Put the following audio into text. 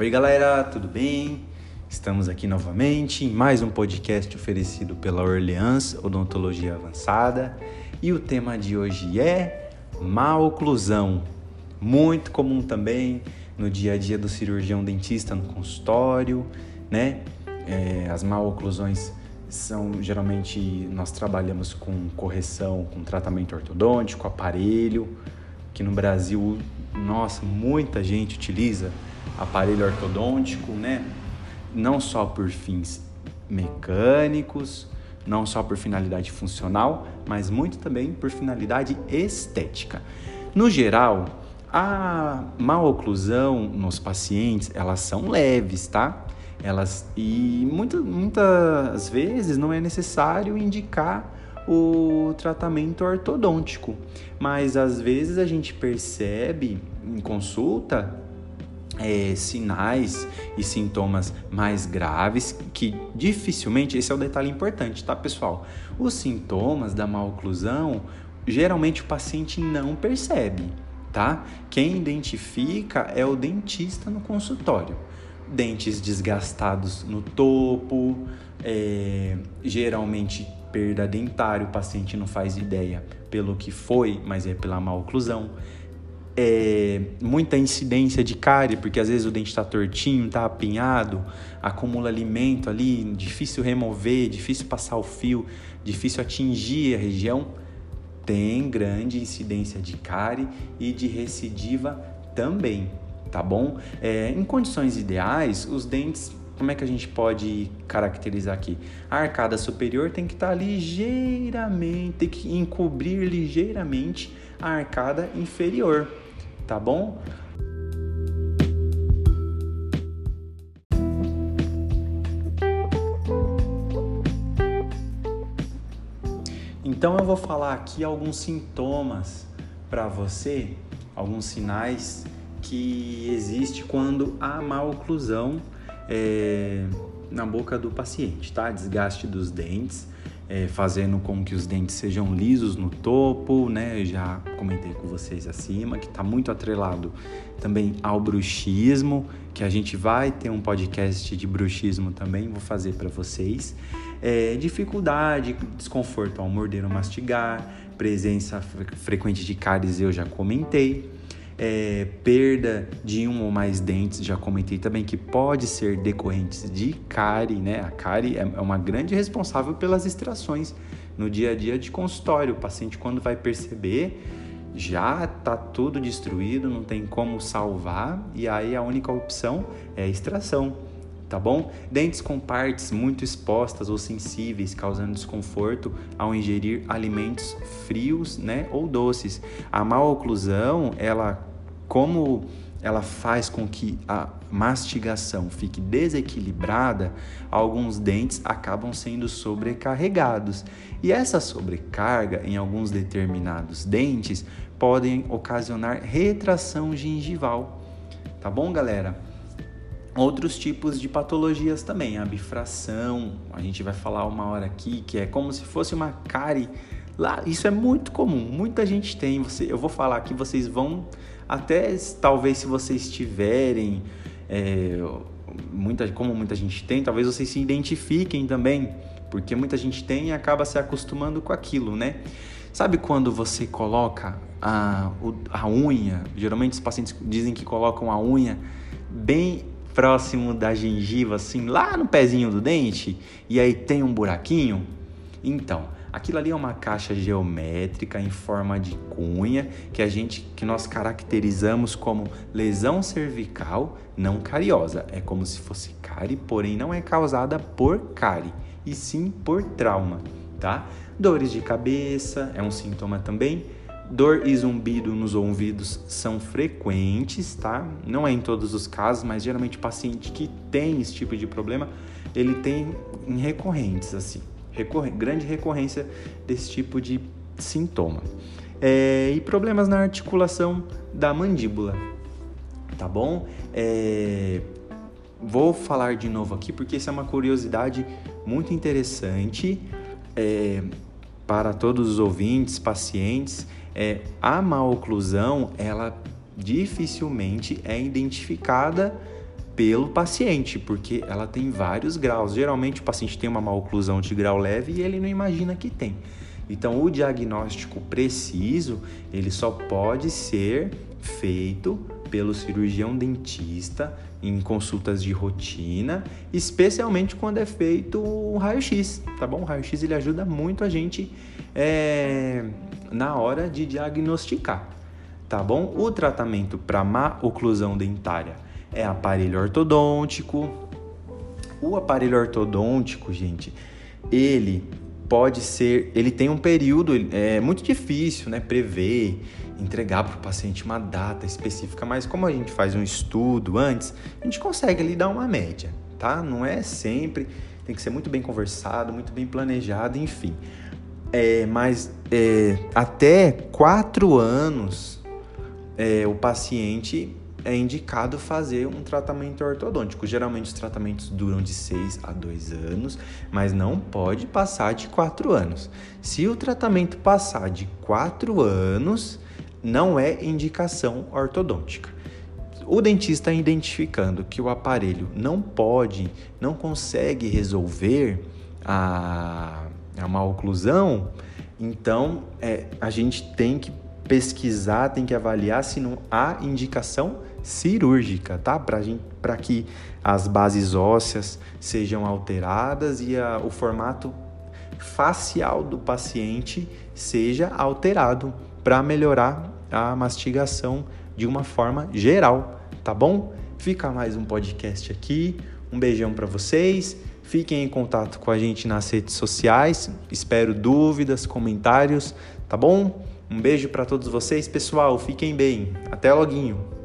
Oi, galera, tudo bem? Estamos aqui novamente em mais um podcast oferecido pela Orleans Odontologia Avançada e o tema de hoje é maloclusão, muito comum também no dia a dia do cirurgião dentista no consultório, né? É, as maloclusões são geralmente nós trabalhamos com correção, com tratamento ortodôntico, aparelho, que no Brasil, nossa, muita gente utiliza aparelho ortodôntico, né? Não só por fins mecânicos, não só por finalidade funcional, mas muito também por finalidade estética. No geral, a maloclusão nos pacientes, elas são leves, tá? Elas e muitas, muitas vezes não é necessário indicar o tratamento ortodôntico, mas às vezes a gente percebe em consulta é, sinais e sintomas mais graves que dificilmente, esse é o detalhe importante, tá pessoal? Os sintomas da maloclusão geralmente o paciente não percebe, tá? Quem identifica é o dentista no consultório. Dentes desgastados no topo, é, geralmente perda dentária, o paciente não faz ideia pelo que foi, mas é pela maloclusão é, muita incidência de cárie, porque às vezes o dente está tortinho, está apinhado, acumula alimento ali, difícil remover, difícil passar o fio, difícil atingir a região, tem grande incidência de cárie e de recidiva também, tá bom? É, em condições ideais, os dentes como é que a gente pode caracterizar aqui? A arcada superior tem que estar tá ligeiramente, tem que encobrir ligeiramente a arcada inferior tá bom? Então eu vou falar aqui alguns sintomas para você, alguns sinais que existe quando há má oclusão é, na boca do paciente, tá? Desgaste dos dentes, é, fazendo com que os dentes sejam lisos no topo, né? Eu já comentei com vocês acima, que está muito atrelado também ao bruxismo, que a gente vai ter um podcast de bruxismo também, vou fazer para vocês. É, dificuldade, desconforto ao morder ou mastigar, presença frequente de cáries eu já comentei é, perda de um ou mais dentes, já comentei também que pode ser decorrentes de cárie, né? A cárie é, é uma grande responsável pelas extrações no dia a dia de consultório. O paciente, quando vai perceber, já está tudo destruído, não tem como salvar, e aí a única opção é a extração, tá bom? Dentes com partes muito expostas ou sensíveis, causando desconforto ao ingerir alimentos frios, né, ou doces. A maloclusão, ela como ela faz com que a mastigação fique desequilibrada, alguns dentes acabam sendo sobrecarregados. E essa sobrecarga em alguns determinados dentes podem ocasionar retração gengival. Tá bom, galera? Outros tipos de patologias também, a bifração, a gente vai falar uma hora aqui, que é como se fosse uma cárie. Lá, isso é muito comum, muita gente tem. Você, eu vou falar aqui, vocês vão até talvez se vocês tiverem, é, muita, como muita gente tem, talvez vocês se identifiquem também, porque muita gente tem e acaba se acostumando com aquilo, né? Sabe quando você coloca a, a unha? Geralmente os pacientes dizem que colocam a unha bem próximo da gengiva, assim, lá no pezinho do dente, e aí tem um buraquinho. Então, Aquilo ali é uma caixa geométrica em forma de cunha que a gente que nós caracterizamos como lesão cervical não cariosa. É como se fosse cárie, porém não é causada por cárie, e sim por trauma, tá? Dores de cabeça é um sintoma também. Dor e zumbido nos ouvidos são frequentes, tá? Não é em todos os casos, mas geralmente o paciente que tem esse tipo de problema, ele tem em recorrentes assim grande recorrência desse tipo de sintoma. É, e problemas na articulação da mandíbula, tá bom? É, vou falar de novo aqui porque isso é uma curiosidade muito interessante é, para todos os ouvintes, pacientes. É, a maloclusão, ela dificilmente é identificada pelo paciente, porque ela tem vários graus. Geralmente o paciente tem uma maloclusão de grau leve e ele não imagina que tem. Então o diagnóstico preciso, ele só pode ser feito pelo cirurgião dentista em consultas de rotina, especialmente quando é feito o raio-x, tá bom? O raio-x ele ajuda muito a gente é, na hora de diagnosticar, tá bom? O tratamento para má oclusão dentária é aparelho ortodôntico. O aparelho ortodôntico, gente, ele pode ser, ele tem um período, é muito difícil, né, prever, entregar para o paciente uma data específica, mas como a gente faz um estudo antes, a gente consegue ali dar uma média, tá? Não é sempre, tem que ser muito bem conversado, muito bem planejado, enfim. É, mas é, até quatro anos é, o paciente é indicado fazer um tratamento ortodôntico. Geralmente os tratamentos duram de 6 a 2 anos, mas não pode passar de 4 anos. Se o tratamento passar de 4 anos, não é indicação ortodôntica. O dentista identificando que o aparelho não pode, não consegue resolver a, a maloclusão, então é, a gente tem que pesquisar, tem que avaliar se não há indicação cirúrgica, tá? Para que as bases ósseas sejam alteradas e a, o formato facial do paciente seja alterado para melhorar a mastigação de uma forma geral, tá bom? Fica mais um podcast aqui. Um beijão para vocês. Fiquem em contato com a gente nas redes sociais. Espero dúvidas, comentários, tá bom? Um beijo para todos vocês, pessoal. Fiquem bem. Até loguinho.